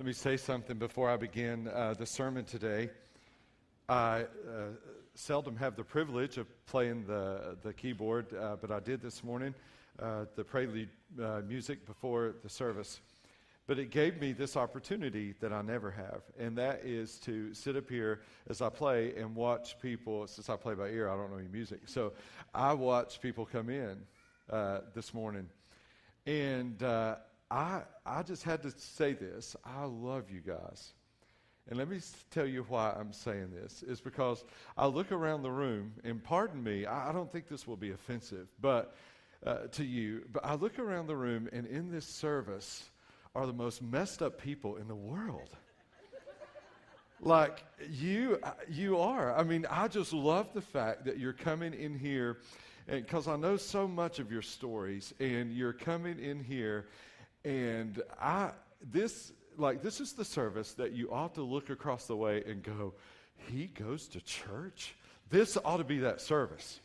Let me say something before I begin uh, the sermon today. I uh, seldom have the privilege of playing the, the keyboard, uh, but I did this morning, uh, the prelude uh, music before the service. But it gave me this opportunity that I never have, and that is to sit up here as I play and watch people. Since I play by ear, I don't know any music. So I watch people come in uh, this morning. And I, I just had to say this. I love you guys. And let me tell you why I'm saying this. Is because I look around the room, and pardon me, I, I don't think this will be offensive, but uh, to you. But I look around the room, and in this service are the most messed up people in the world. like you, you are. I mean, I just love the fact that you're coming in here, because I know so much of your stories, and you're coming in here and I, this, like, this is the service that you ought to look across the way and go, he goes to church? This ought to be that service.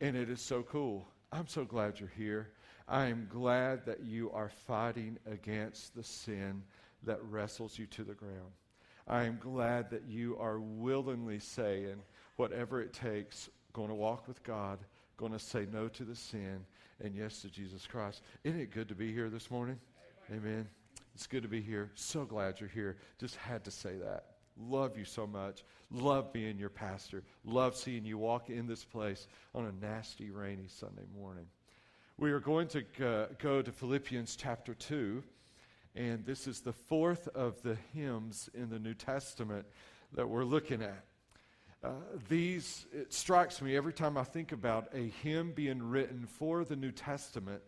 And it is so cool. I'm so glad you're here. I am glad that you are fighting against the sin that wrestles you to the ground. I am glad that you are willingly saying, whatever it takes, going to walk with God, going to say no to the sin, and yes to Jesus Christ. Isn't it good to be here this morning? Amen. It's good to be here. So glad you're here. Just had to say that. Love you so much. Love being your pastor. Love seeing you walk in this place on a nasty, rainy Sunday morning. We are going to go to Philippians chapter 2, and this is the fourth of the hymns in the New Testament that we're looking at. Uh, these, it strikes me every time I think about a hymn being written for the New Testament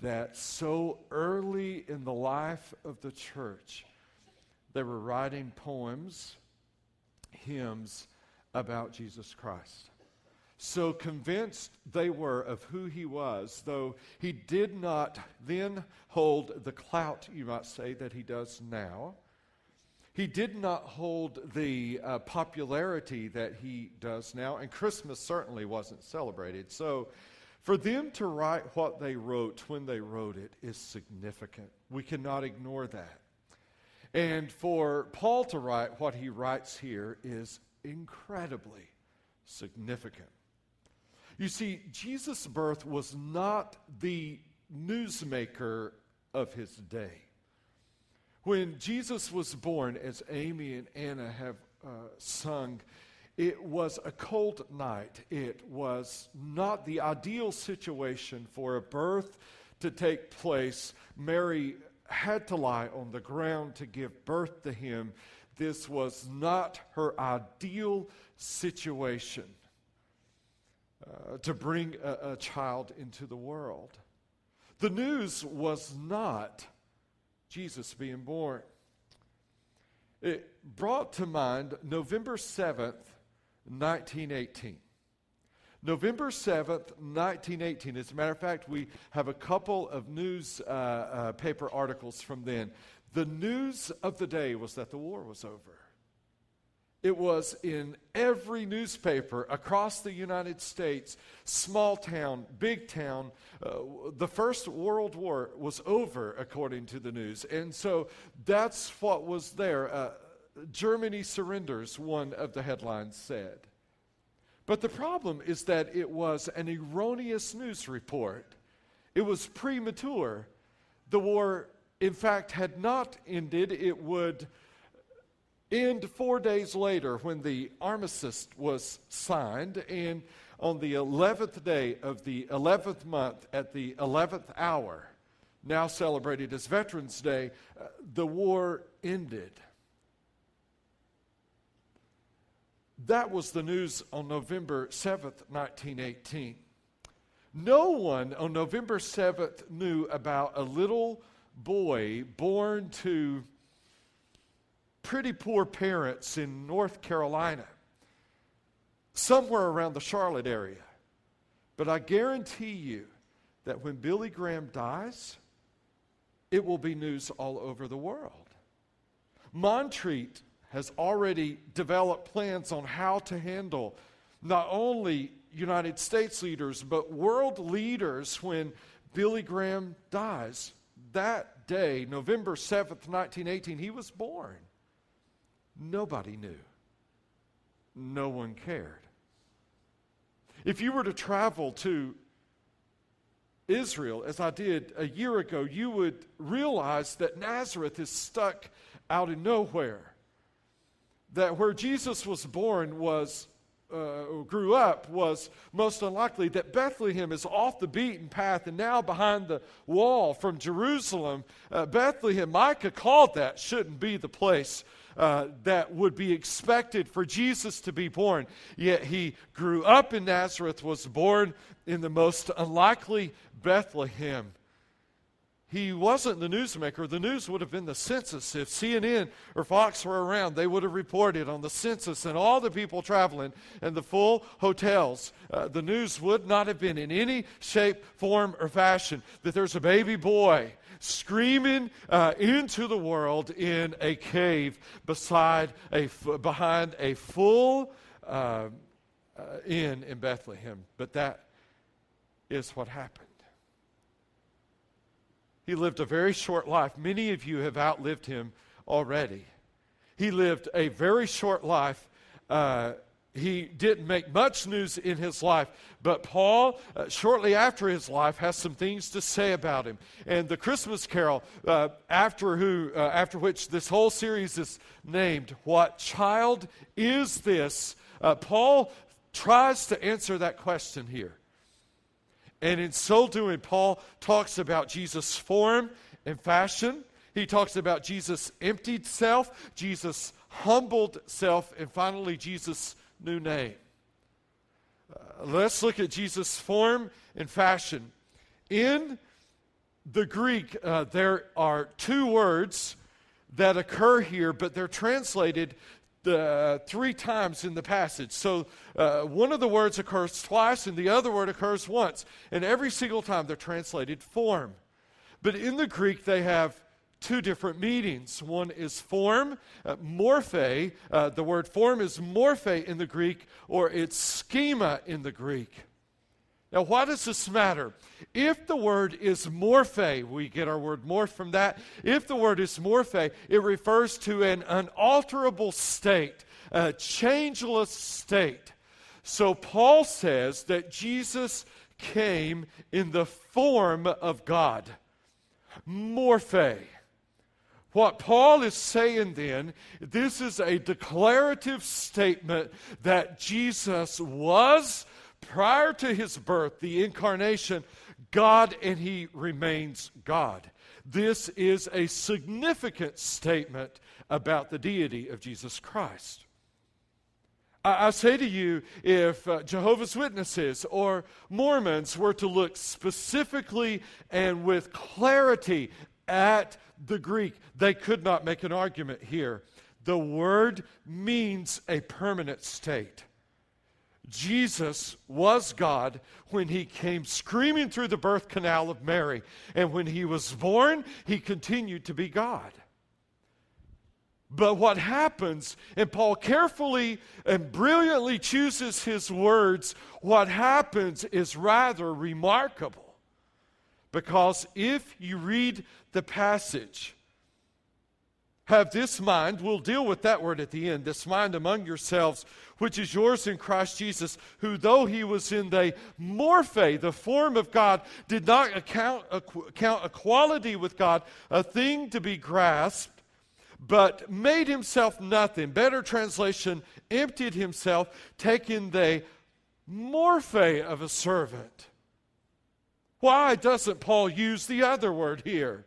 that so early in the life of the church, they were writing poems, hymns about Jesus Christ. So convinced they were of who he was, though he did not then hold the clout, you might say, that he does now. He did not hold the uh, popularity that he does now, and Christmas certainly wasn't celebrated. So for them to write what they wrote when they wrote it is significant. We cannot ignore that. And for Paul to write what he writes here is incredibly significant. You see, Jesus' birth was not the newsmaker of his day. When Jesus was born, as Amy and Anna have uh, sung, it was a cold night. It was not the ideal situation for a birth to take place. Mary had to lie on the ground to give birth to him. This was not her ideal situation uh, to bring a, a child into the world. The news was not Jesus being born. It brought to mind November 7th, 1918. November 7th, 1918. As a matter of fact, we have a couple of newspaper uh, uh, articles from then. The news of the day was that the war was over. It was in every newspaper across the United States, small town, big town. Uh, the First World War was over, according to the news. And so that's what was there. Uh, Germany surrenders, one of the headlines said. But the problem is that it was an erroneous news report. It was premature. The war, in fact, had not ended. It would end four days later when the armistice was signed. And on the 11th day of the 11th month, at the 11th hour, now celebrated as Veterans Day, uh, the war ended. That was the news on November 7th, 1918. No one on November 7th knew about a little boy born to pretty poor parents in North Carolina, somewhere around the Charlotte area. But I guarantee you that when Billy Graham dies, it will be news all over the world. Montreat has already developed plans on how to handle not only United States leaders, but world leaders when Billy Graham dies. That day, November 7th, 1918, he was born. Nobody knew. No one cared. If you were to travel to Israel, as I did a year ago, you would realize that Nazareth is stuck out in nowhere. That where Jesus was born was, uh, grew up, was most unlikely. That Bethlehem is off the beaten path and now behind the wall from Jerusalem. Uh, Bethlehem, Micah called that, shouldn't be the place uh, that would be expected for Jesus to be born. Yet he grew up in Nazareth, was born in the most unlikely Bethlehem. He wasn't the newsmaker. The news would have been the census. If CNN or Fox were around, they would have reported on the census and all the people traveling and the full hotels. Uh, the news would not have been in any shape, form, or fashion that there's a baby boy screaming uh, into the world in a cave beside a, behind a full uh, uh, inn in Bethlehem. But that is what happened. He lived a very short life. Many of you have outlived him already. He lived a very short life. Uh, he didn't make much news in his life, but Paul, uh, shortly after his life, has some things to say about him. And the Christmas carol, uh, after, who, uh, after which this whole series is named, What Child Is This? Uh, Paul tries to answer that question here. And in so doing, Paul talks about Jesus' form and fashion. He talks about Jesus' emptied self, Jesus' humbled self, and finally, Jesus' new name. Uh, let's look at Jesus' form and fashion. In the Greek, uh, there are two words that occur here, but they're translated uh, three times in the passage. So uh, one of the words occurs twice, and the other word occurs once. And every single time they're translated form. But in the Greek, they have two different meanings. One is form, uh, morphe. Uh, the word form is morphe in the Greek, or it's schema in the Greek. Now, why does this matter? If the word is morphe, we get our word morph from that. If the word is morphe, it refers to an unalterable state, a changeless state. So Paul says that Jesus came in the form of God. Morphe. What Paul is saying then, this is a declarative statement that Jesus was, prior to his birth, the incarnation, God, and he remains God. This is a significant statement about the deity of Jesus Christ. I, I say to you, if uh, Jehovah's Witnesses or Mormons were to look specifically and with clarity at the Greek. They could not make an argument here. The word means a permanent state. Jesus was God when he came screaming through the birth canal of Mary. And when he was born, he continued to be God. But what happens, and Paul carefully and brilliantly chooses his words, what happens is rather remarkable. Because if you read the passage, have this mind, we'll deal with that word at the end, this mind among yourselves, which is yours in Christ Jesus, who though he was in the morphe, the form of God, did not account, account equality with God a thing to be grasped, but made himself nothing. Better translation, emptied himself, taking the morphe of a servant why doesn't Paul use the other word here?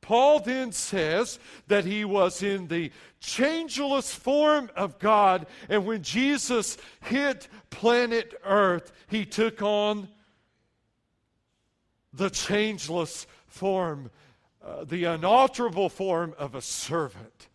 Paul then says that he was in the changeless form of God, and when Jesus hit planet Earth, he took on the changeless form, uh, the unalterable form of a servant.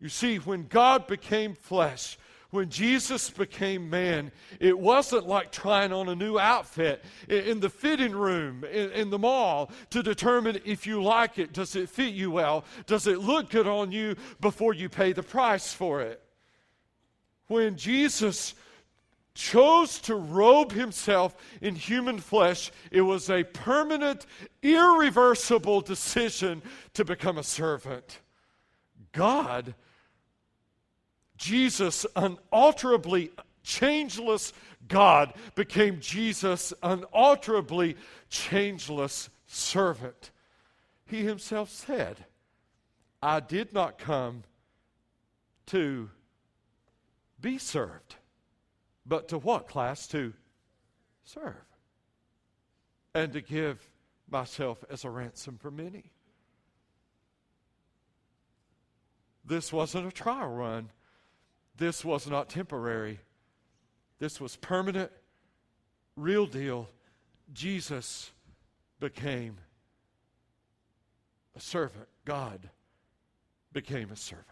You see, when God became flesh, when Jesus became man, it wasn't like trying on a new outfit in the fitting room in, the mall to determine if you like it. Does it fit you well? Does it look good on you before you pay the price for it? When Jesus chose to robe himself in human flesh, it was a permanent, irreversible decision to become a servant. God, Jesus, unalterably changeless God, became Jesus, unalterably changeless servant. He himself said, I did not come to be served but to what class? To serve. And to give myself as a ransom for many. This wasn't a trial run. This was not temporary. This was permanent, real deal. Jesus became a servant. God became a servant.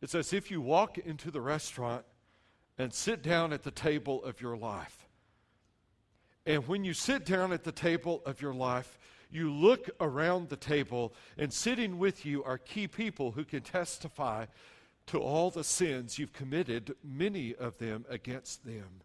It's as if you walk into the restaurant and sit down at the table of your life. And when you sit down at the table of your life, you look around the table, and sitting with you are key people who can testify to all the sins you've committed, many of them against them.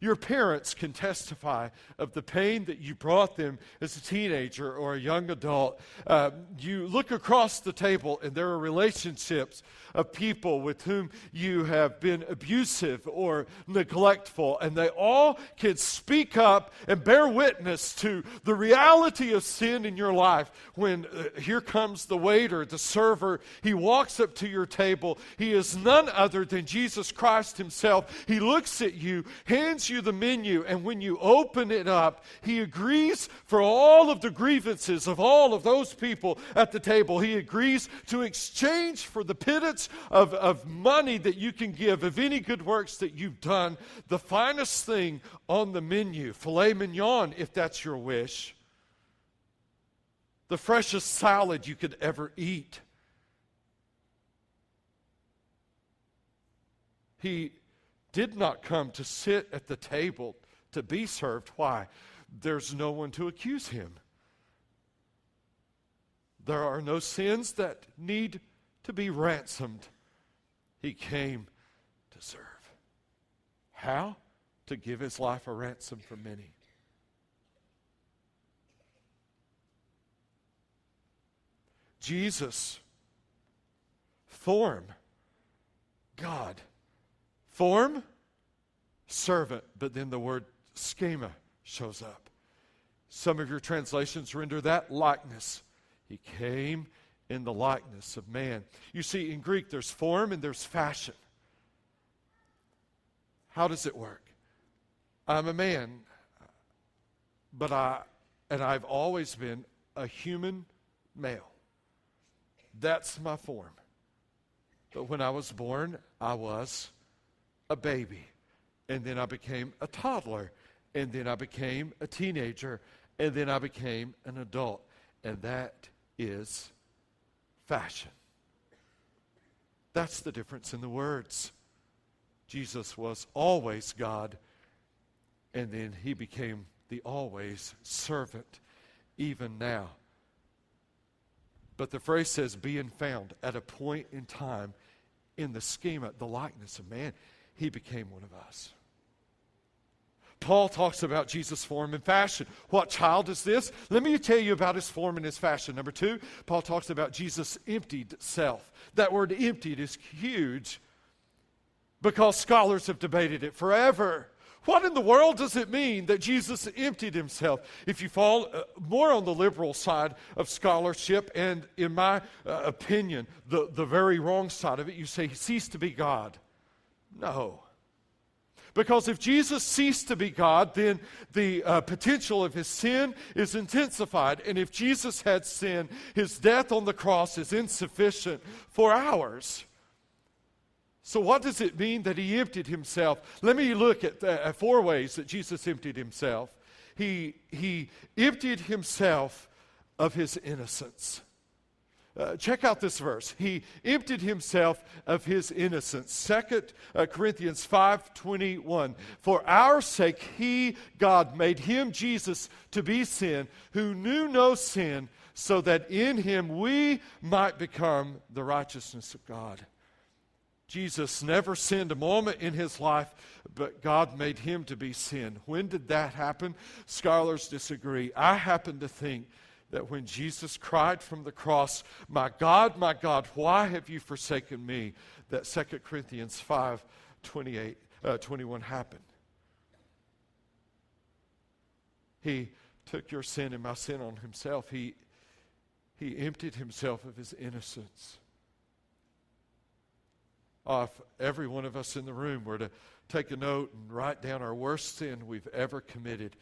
Your parents can testify of the pain that you brought them as a teenager or a young adult. Uh, you look across the table, and there are relationships of people with whom you have been abusive or neglectful, and they all can speak up and bear witness to the reality of sin in your life. When uh, here comes the waiter, the server, he walks up to your table. He is none other than Jesus Christ Himself. He looks at you, hands you the menu, and when you open it up, he agrees for all of the grievances of all of those people at the table. He agrees to exchange for the pittance of, of money that you can give, of any good works that you've done, the finest thing on the menu filet mignon, if that's your wish, the freshest salad you could ever eat. He did not come to sit at the table to be served. Why? There's no one to accuse him. There are no sins that need to be ransomed. He came to serve. How? To give his life a ransom for many. Jesus, form, God Form, servant, but then the word schema shows up. Some of your translations render that likeness. He came in the likeness of man. You see, in Greek, there's form and there's fashion. How does it work? I'm a man, but I, and I've always been a human male. That's my form. But when I was born, I was a baby. And then I became a toddler. And then I became a teenager. And then I became an adult. And that is fashion. That's the difference in the words. Jesus was always God, and then he became the always servant, even now. But the phrase says, being found at a point in time in the schema, the likeness of man he became one of us. Paul talks about Jesus' form and fashion. What child is this? Let me tell you about his form and his fashion. Number two, Paul talks about Jesus' emptied self. That word emptied is huge because scholars have debated it forever. What in the world does it mean that Jesus emptied himself? If you fall uh, more on the liberal side of scholarship, and in my uh, opinion, the, the very wrong side of it, you say he ceased to be God. No. Because if Jesus ceased to be God, then the uh, potential of his sin is intensified. And if Jesus had sin, his death on the cross is insufficient for ours. So, what does it mean that he emptied himself? Let me look at uh, four ways that Jesus emptied himself. He, he emptied himself of his innocence. Uh, check out this verse. He emptied himself of his innocence. Second uh, Corinthians 5:21. For our sake he God made him Jesus to be sin who knew no sin so that in him we might become the righteousness of God. Jesus never sinned a moment in his life, but God made him to be sin. When did that happen? Scholars disagree. I happen to think that when Jesus cried from the cross, My God, my God, why have you forsaken me? That 2 Corinthians 5 28, uh, 21 happened. He took your sin and my sin on himself. He, he emptied himself of his innocence. Oh, if every one of us in the room were to take a note and write down our worst sin we've ever committed,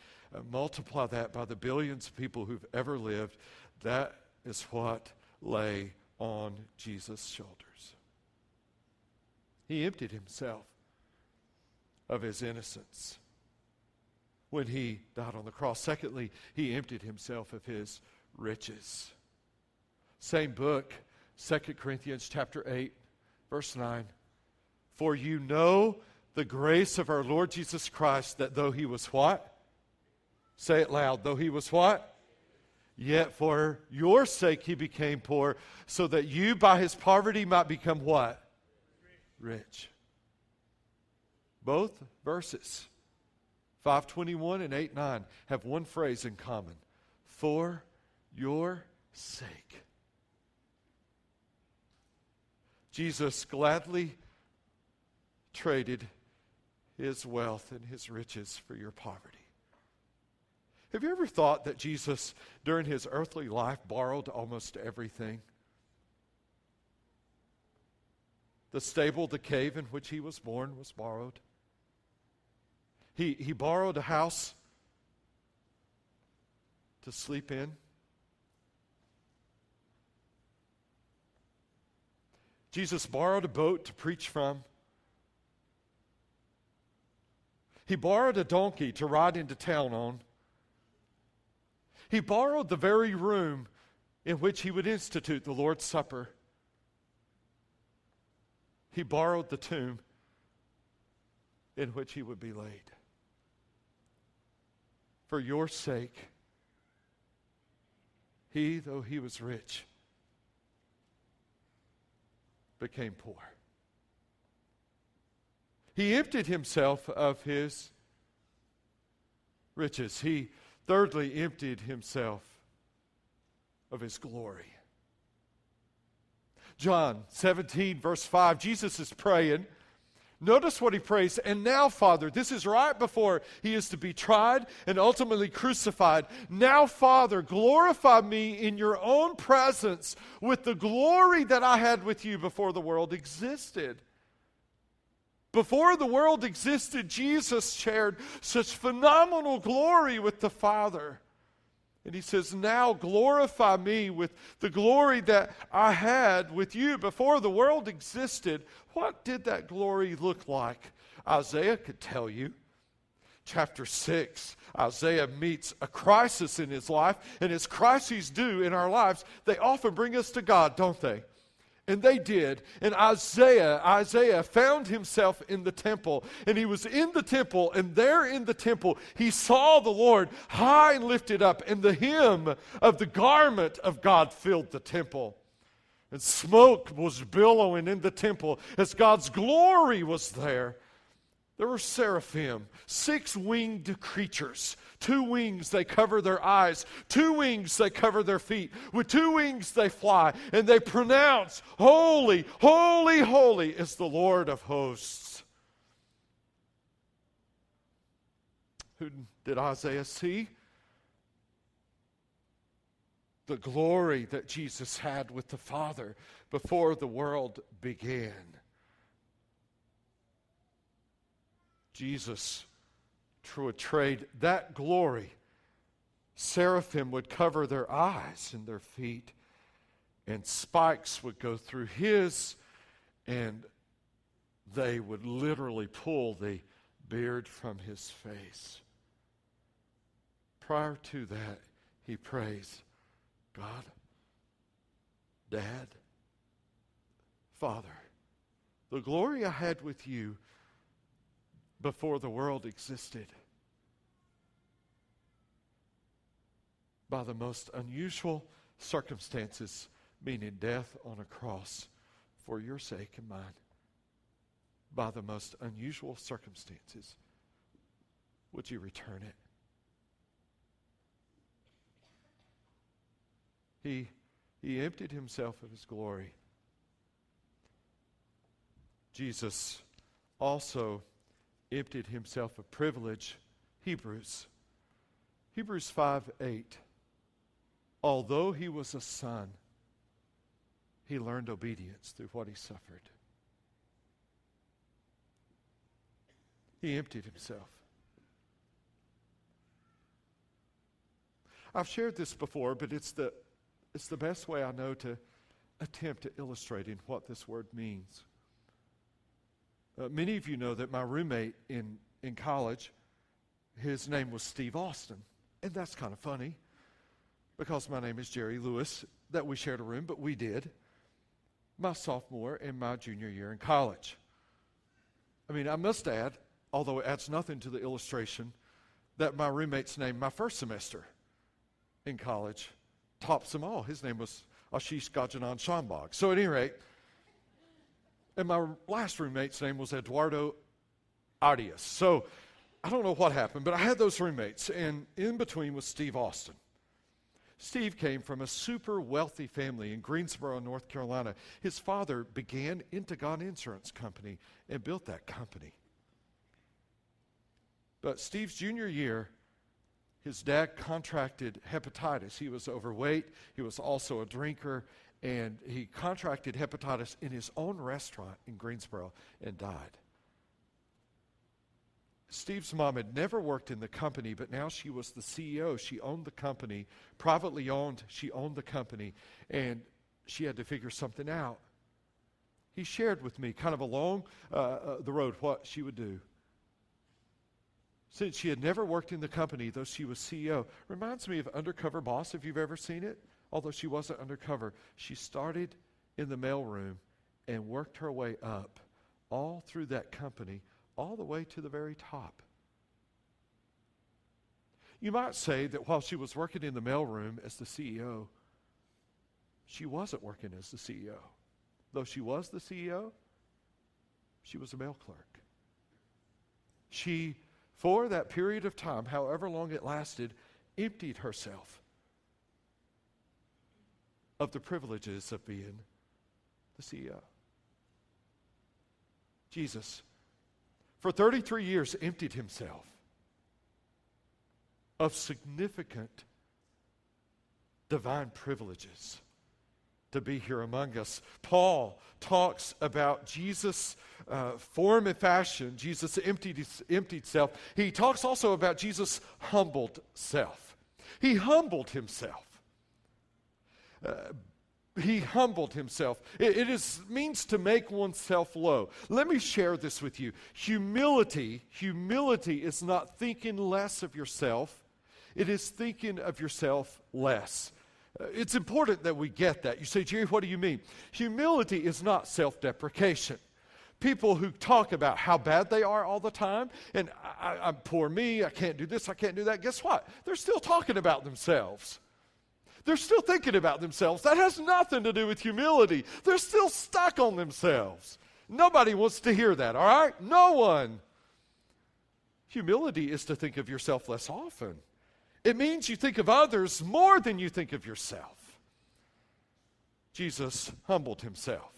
multiply that by the billions of people who've ever lived, that is what lay on Jesus' shoulders. He emptied himself of his innocence when he died on the cross. Secondly, he emptied himself of his riches. Same book, 2 Corinthians chapter 8, verse 9. For you know the grace of our Lord Jesus Christ, that though he was what? Say it loud. Though he was what? Yet for your sake he became poor, so that you by his poverty might become what? Rich. Both verses, 521 and 8 9, have one phrase in common for your sake. Jesus gladly traded his wealth and his riches for your poverty. Have you ever thought that Jesus, during his earthly life, borrowed almost everything? The stable, the cave in which he was born, was borrowed. He, he borrowed a house to sleep in. Jesus borrowed a boat to preach from. He borrowed a donkey to ride into town on. He borrowed the very room in which he would institute the Lord's Supper. He borrowed the tomb in which he would be laid. For your sake, he, though he was rich, became poor. He emptied himself of his riches. He Thirdly, emptied himself of his glory. John 17, verse 5, Jesus is praying. Notice what he prays. And now, Father, this is right before he is to be tried and ultimately crucified. Now, Father, glorify me in your own presence with the glory that I had with you before the world existed. Before the world existed, Jesus shared such phenomenal glory with the Father. And he says, Now glorify me with the glory that I had with you before the world existed. What did that glory look like? Isaiah could tell you. Chapter 6, Isaiah meets a crisis in his life, and as crises do in our lives, they often bring us to God, don't they? And they did. And Isaiah, Isaiah found himself in the temple. And he was in the temple, and there in the temple, he saw the Lord high and lifted up, and the hem of the garment of God filled the temple. And smoke was billowing in the temple as God's glory was there. There were seraphim, six winged creatures. Two wings they cover their eyes, two wings they cover their feet. With two wings they fly, and they pronounce, Holy, holy, holy is the Lord of hosts. Who did Isaiah see? The glory that Jesus had with the Father before the world began. Jesus would trade that glory. Seraphim would cover their eyes and their feet, and spikes would go through his, and they would literally pull the beard from his face. Prior to that, he prays, God, Dad, Father, the glory I had with you before the world existed. By the most unusual circumstances, meaning death on a cross for your sake and mine. by the most unusual circumstances, would you return it? He, he emptied himself of his glory. Jesus also emptied himself of privilege. Hebrews. Hebrews 5 8. Although he was a son, he learned obedience through what he suffered. He emptied himself. I've shared this before, but it's the, it's the best way I know to attempt at illustrating what this word means. Uh, many of you know that my roommate in, in college, his name was Steve Austin. And that's kind of funny because my name is Jerry Lewis, that we shared a room, but we did my sophomore and my junior year in college. I mean, I must add, although it adds nothing to the illustration, that my roommate's name, my first semester in college, tops them all. His name was Ashish Gajanan Shambhag. So, at any rate, and my last roommate's name was Eduardo Arias. So, I don't know what happened, but I had those roommates, and in between was Steve Austin. Steve came from a super wealthy family in Greensboro, North Carolina. His father began Integon Insurance Company and built that company. But Steve's junior year, his dad contracted hepatitis. He was overweight, he was also a drinker, and he contracted hepatitis in his own restaurant in Greensboro and died. Steve's mom had never worked in the company, but now she was the CEO. She owned the company, privately owned. She owned the company, and she had to figure something out. He shared with me, kind of along uh, uh, the road, what she would do. Since she had never worked in the company, though she was CEO, reminds me of Undercover Boss, if you've ever seen it. Although she wasn't undercover, she started in the mailroom and worked her way up all through that company, all the way to the very top. You might say that while she was working in the mailroom as the CEO, she wasn't working as the CEO. Though she was the CEO, she was a mail clerk. She for that period of time, however long it lasted, emptied herself of the privileges of being the CEO. Jesus, for 33 years, emptied himself of significant divine privileges to be here among us. Paul talks about Jesus' uh, form and fashion, Jesus emptied, emptied self. He talks also about Jesus' humbled self. He humbled himself. Uh, he humbled himself. It, it is, means to make oneself low. Let me share this with you. Humility, humility is not thinking less of yourself, it is thinking of yourself less. Uh, it's important that we get that. You say, Jerry, what do you mean? Humility is not self deprecation. People who talk about how bad they are all the time, and I, am poor me, I can't do this, I can't do that. Guess what? They're still talking about themselves. They're still thinking about themselves. That has nothing to do with humility. They're still stuck on themselves. Nobody wants to hear that, all right? No one. Humility is to think of yourself less often. It means you think of others more than you think of yourself. Jesus humbled himself.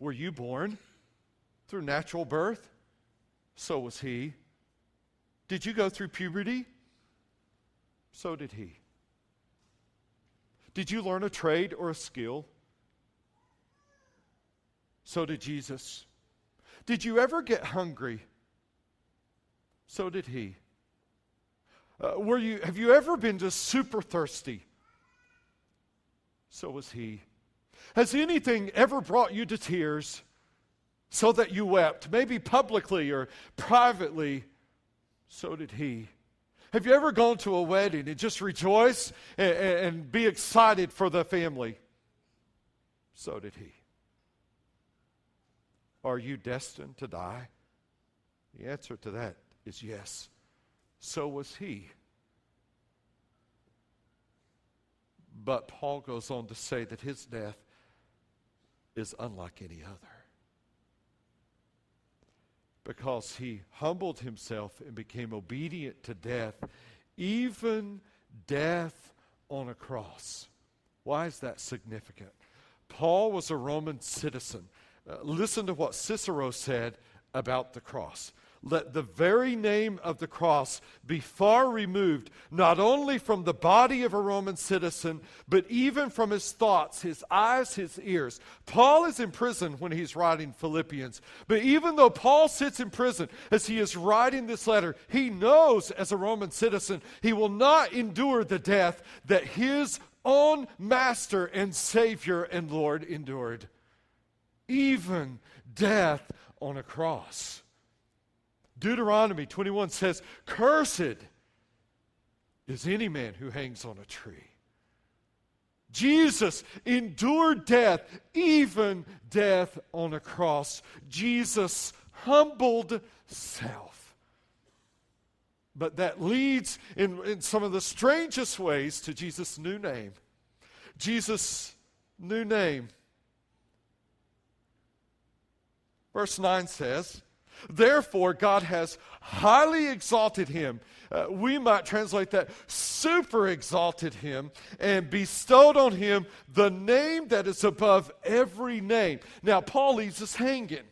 Were you born through natural birth? So was he. Did you go through puberty? So did he. Did you learn a trade or a skill? So did Jesus. Did you ever get hungry? So did he. Uh, were you, have you ever been just super thirsty? So was he. Has anything ever brought you to tears so that you wept, maybe publicly or privately? So did he. Have you ever gone to a wedding and just rejoice and, and be excited for the family? So did he. Are you destined to die? The answer to that is yes so was he. But Paul goes on to say that his death is unlike any other. Because he humbled himself and became obedient to death, even death on a cross. Why is that significant? Paul was a Roman citizen. Uh, listen to what Cicero said about the cross. Let the very name of the cross be far removed, not only from the body of a Roman citizen, but even from his thoughts, his eyes, his ears. Paul is in prison when he's writing Philippians. But even though Paul sits in prison as he is writing this letter, he knows as a Roman citizen he will not endure the death that his own master and Savior and Lord endured. Even death on a cross. Deuteronomy 21 says, Cursed is any man who hangs on a tree. Jesus endured death, even death on a cross. Jesus humbled self. But that leads in, in some of the strangest ways to Jesus' new name. Jesus' new name. Verse 9 says, Therefore, God has highly exalted him. Uh, we might translate that super exalted him and bestowed on him the name that is above every name. Now, Paul leaves us hanging.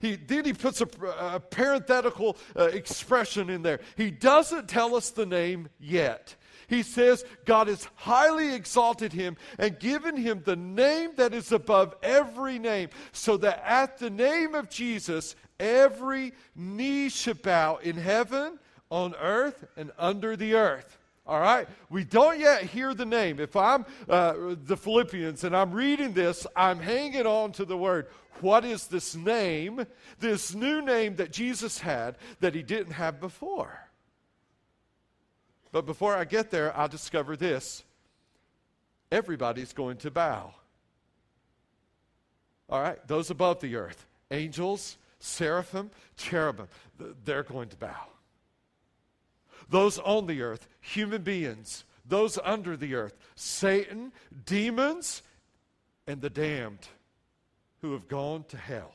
He, then he puts a, a parenthetical uh, expression in there. He doesn't tell us the name yet. He says God has highly exalted him and given him the name that is above every name, so that at the name of Jesus, every knee should bow in heaven, on earth, and under the earth. All right? We don't yet hear the name. If I'm uh, the Philippians and I'm reading this, I'm hanging on to the word. What is this name, this new name that Jesus had that he didn't have before? But before I get there, I'll discover this everybody's going to bow. All right? Those above the earth, angels, seraphim, cherubim, they're going to bow. Those on the earth, human beings, those under the earth, Satan, demons, and the damned who have gone to hell.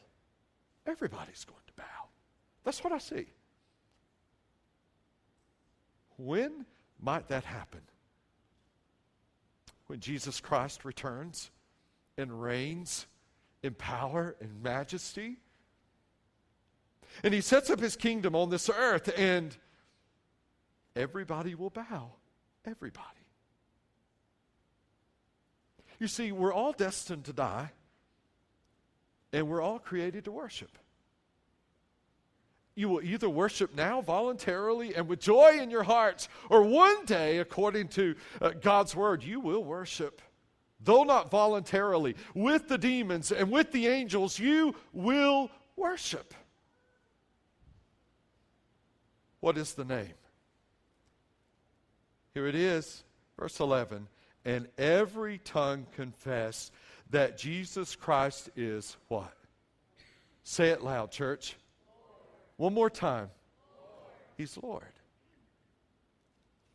Everybody's going to bow. That's what I see. When might that happen? When Jesus Christ returns and reigns in power and majesty? And he sets up his kingdom on this earth, and everybody will bow. Everybody. You see, we're all destined to die, and we're all created to worship. You will either worship now voluntarily and with joy in your hearts, or one day, according to uh, God's word, you will worship. Though not voluntarily, with the demons and with the angels, you will worship. What is the name? Here it is, verse 11. And every tongue confess that Jesus Christ is what? Say it loud, church. One more time. He's Lord.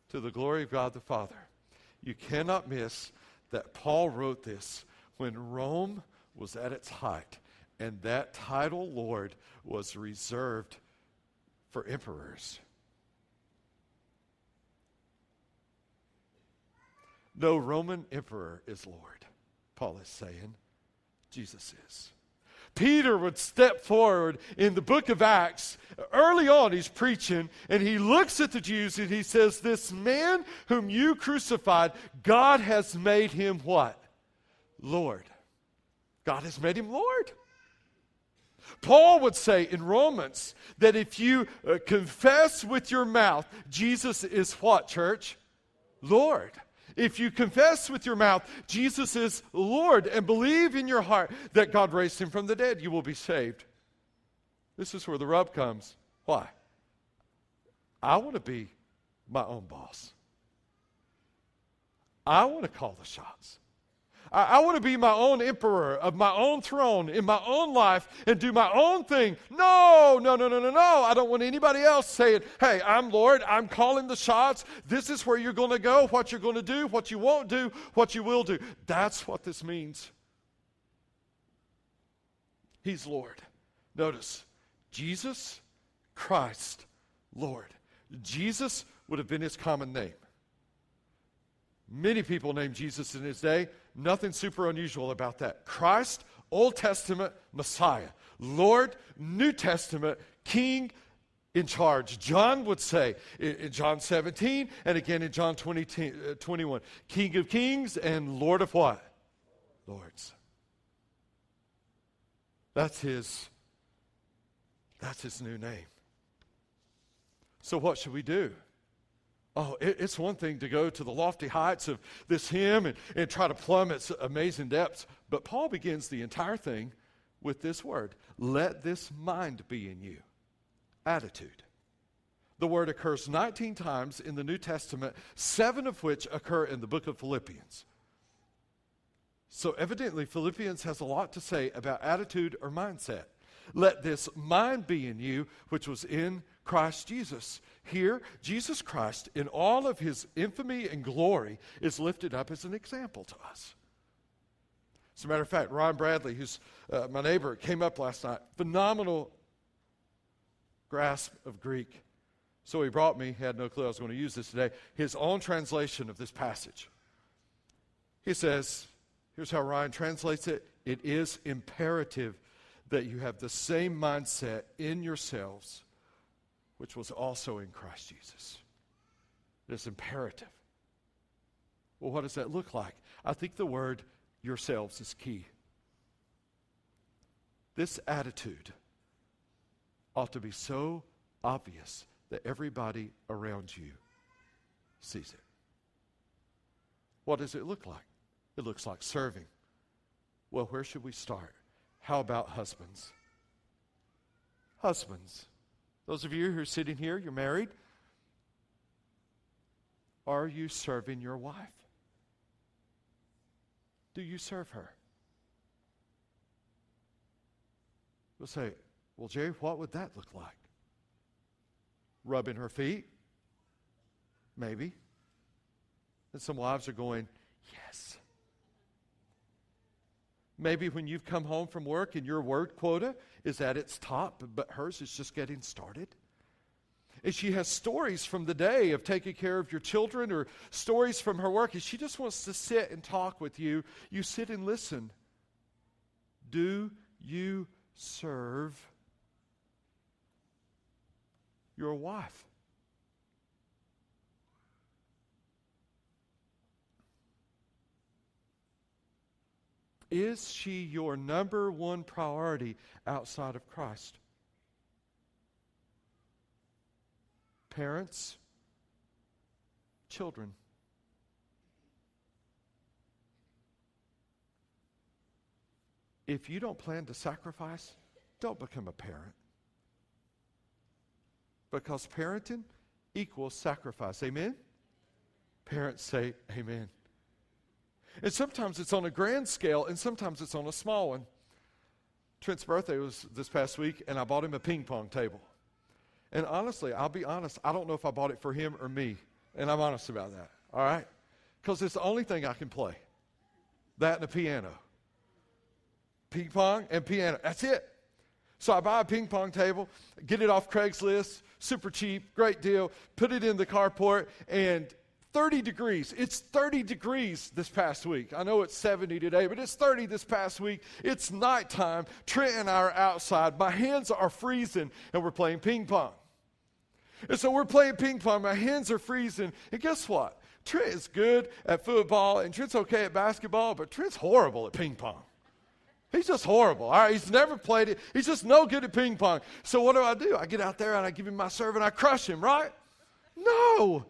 To the glory of God the Father. You cannot miss that Paul wrote this when Rome was at its height, and that title, Lord, was reserved for emperors. No Roman emperor is Lord, Paul is saying. Jesus is. Peter would step forward in the book of Acts. Early on, he's preaching, and he looks at the Jews and he says, This man whom you crucified, God has made him what? Lord. God has made him Lord. Paul would say in Romans that if you uh, confess with your mouth, Jesus is what, church? Lord. If you confess with your mouth Jesus is Lord and believe in your heart that God raised him from the dead, you will be saved. This is where the rub comes. Why? I want to be my own boss. I want to call the shots. I, I want to be my own emperor of my own throne in my own life and do my own thing. No, no, no, no, no, no. I don't want anybody else saying, hey, I'm Lord, I'm calling the shots. This is where you're going to go, what you're going to do, what you won't do, what you will do. That's what this means. He's Lord. Notice, Jesus Christ Lord. Jesus would have been his common name. Many people named Jesus in his day. Nothing super unusual about that. Christ, Old Testament Messiah. Lord, New Testament King in charge. John would say in, John 17 and again in John 20, uh, 21 King of Kings and Lord of what? Lords. That's his that's his new name. So what should we do? Oh, it, it's one thing to go to the lofty heights of this hymn and, and try to plumb its amazing depths, but Paul begins the entire thing with this word let this mind be in you attitude. The word occurs 19 times in the New Testament, seven of which occur in the book of Philippians. So, evidently, Philippians has a lot to say about attitude or mindset. Let this mind be in you, which was in Christ Jesus. Here, Jesus Christ, in all of his infamy and glory, is lifted up as an example to us. As a matter of fact, Ryan Bradley, who's uh, my neighbor, came up last night. Phenomenal grasp of Greek. So he brought me, had no clue I was going to use this today, his own translation of this passage. He says, here's how Ryan translates it it is imperative that you have the same mindset in yourselves, which was also in Christ Jesus. It is imperative. Well, what does that look like? I think the word yourselves is key. This attitude ought to be so obvious that everybody around you sees it. What does it look like? It looks like serving. Well, where should we start? How about husbands? Husbands. Those of you who are sitting here, you're married. Are you serving your wife? Do you serve her? We'll say, well, Jerry, what would that look like? Rubbing her feet? Maybe. And some wives are going, yes. Maybe when you've come home from work and your word quota is at its top, but hers is just getting started. And she has stories from the day of taking care of your children or stories from her work, and she just wants to sit and talk with you. You sit and listen. Do you serve your wife. Is she your number one priority outside of Christ? Parents, children. If you don't plan to sacrifice, don't become a parent because parenting equals sacrifice. Amen? Parents say amen. And sometimes it's on a grand scale, and sometimes it's on a small one. Trent's birthday was this past week, and I bought him a ping pong table. And honestly, I'll be honest, I don't know if I bought it for him or me. And I'm honest about that, all right? Because it's the only thing I can play that and a piano. Ping pong and piano. That's it. So I buy a ping pong table, get it off Craigslist, super cheap, great deal, put it in the carport, and 30 degrees. It's 30 degrees this past week. I know it's 70 today, but it's 30 this past week. It's nighttime. Trent and I are outside. My hands are freezing, and we're playing ping pong. And so we're playing ping pong. My hands are freezing. And guess what? Trent is good at football, and Trent's okay at basketball, but Trent's horrible at ping pong. He's just horrible. All right, he's never played it. He's just no good at ping pong. So what do I do? I get out there and I give him my serve and I crush him, right? No.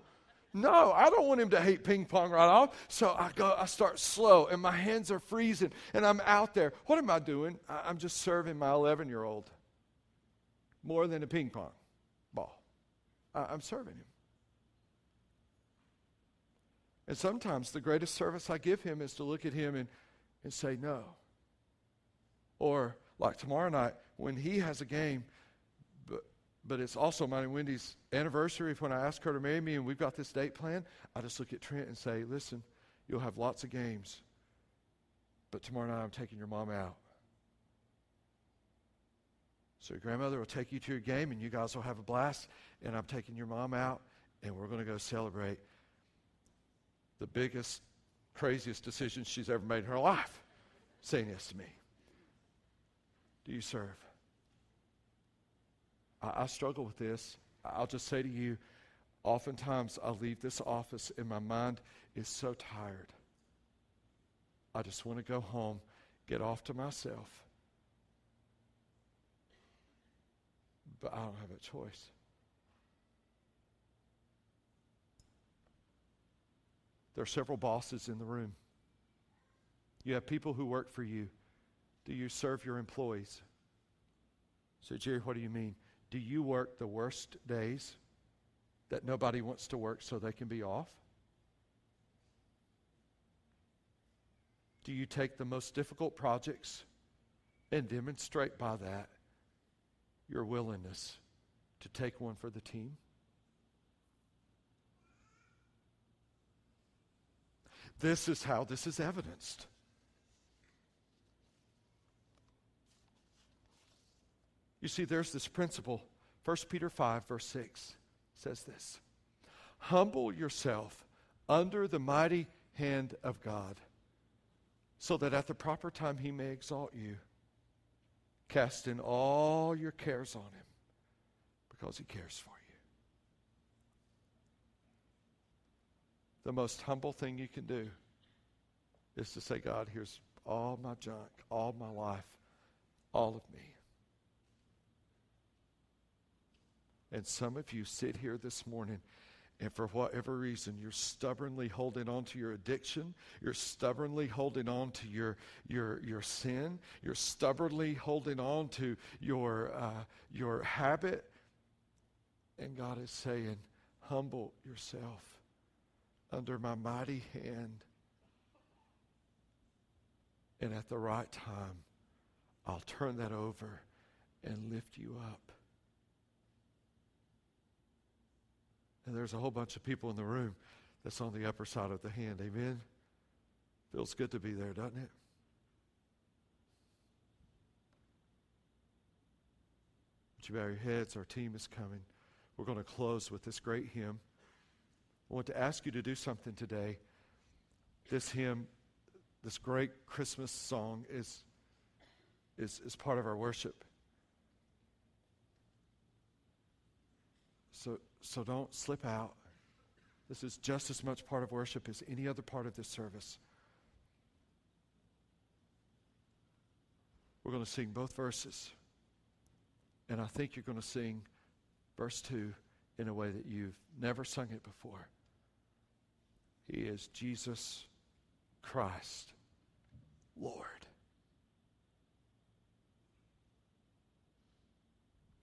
No, I don't want him to hate ping pong right off. So I go, I start slow, and my hands are freezing, and I'm out there. What am I doing? I'm just serving my 11 year old more than a ping pong ball. I'm serving him. And sometimes the greatest service I give him is to look at him and, and say, No. Or like tomorrow night when he has a game, but, it's also mine and Wendy's anniversary. If when I ask her to marry me and we've got this date planned, I just look at Trent and say, listen, you'll have lots of games, but tomorrow night I'm taking your mom out. So your grandmother will take you to your game, and you guys will have a blast. And I'm taking your mom out, and we're going to go celebrate the biggest, craziest decision she's ever made in her life, saying yes to me. Do you serve? I, I struggle with this. I'll just say to you, oftentimes I leave this office and my mind is so tired. I just want to go home, get off to myself. But I don't have a choice. There are several bosses in the room. You have people who work for you. Do you serve your employees? So, Jerry, what do you mean? Do you work the worst days that nobody wants to work so they can be off? Do you take the most difficult projects and demonstrate by that your willingness to take one for the team? This is how this is evidenced. You see, there's this principle. 1 Peter 5, verse 6 says this Humble yourself under the mighty hand of God, so that at the proper time he may exalt you. Cast in all your cares on him, because he cares for you. The most humble thing you can do is to say, God, here's all my junk, all my life, all of me. And some of you sit here this morning and for whatever reason, you're stubbornly holding on to your addiction. You're stubbornly holding on to your, your, your sin. You're stubbornly holding on to your, uh, your habit. And God is saying, humble yourself under my mighty hand. And at the right time, I'll turn that over and lift you up. And there's a whole bunch of people in the room that's on the upper side of the hand. Amen? Feels good to be there, doesn't it? Would you bow your heads? Our team is coming. We're going to close with this great hymn. I want to ask you to do something today. This hymn, this great Christmas song, is, is, is part of our worship. So so don't slip out. This is just as much part of worship as any other part of this service. We're going to sing both verses. And I think you're going to sing verse 2 in a way that you've never sung it before. He is Jesus Christ, Lord.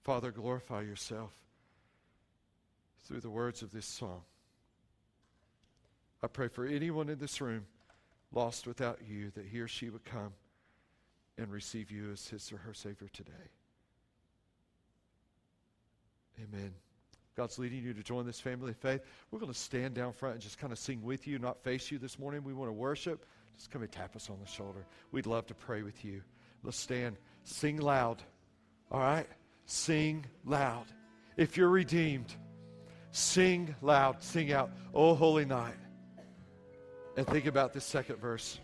Father, glorify yourself through the words of this song. I pray for anyone in this room lost without you that he or she would come and receive you as his or her Savior today. Amen. God's leading you to join this family of faith. We're going to stand down front and just kind of sing with you, not face you this morning. We want to worship. Just come and tap us on the shoulder. We'd love to pray with you. Let's stand. Sing loud. All right? Sing loud. If you're redeemed, Sing loud, sing out, Oh Holy Night. And think about this second verse.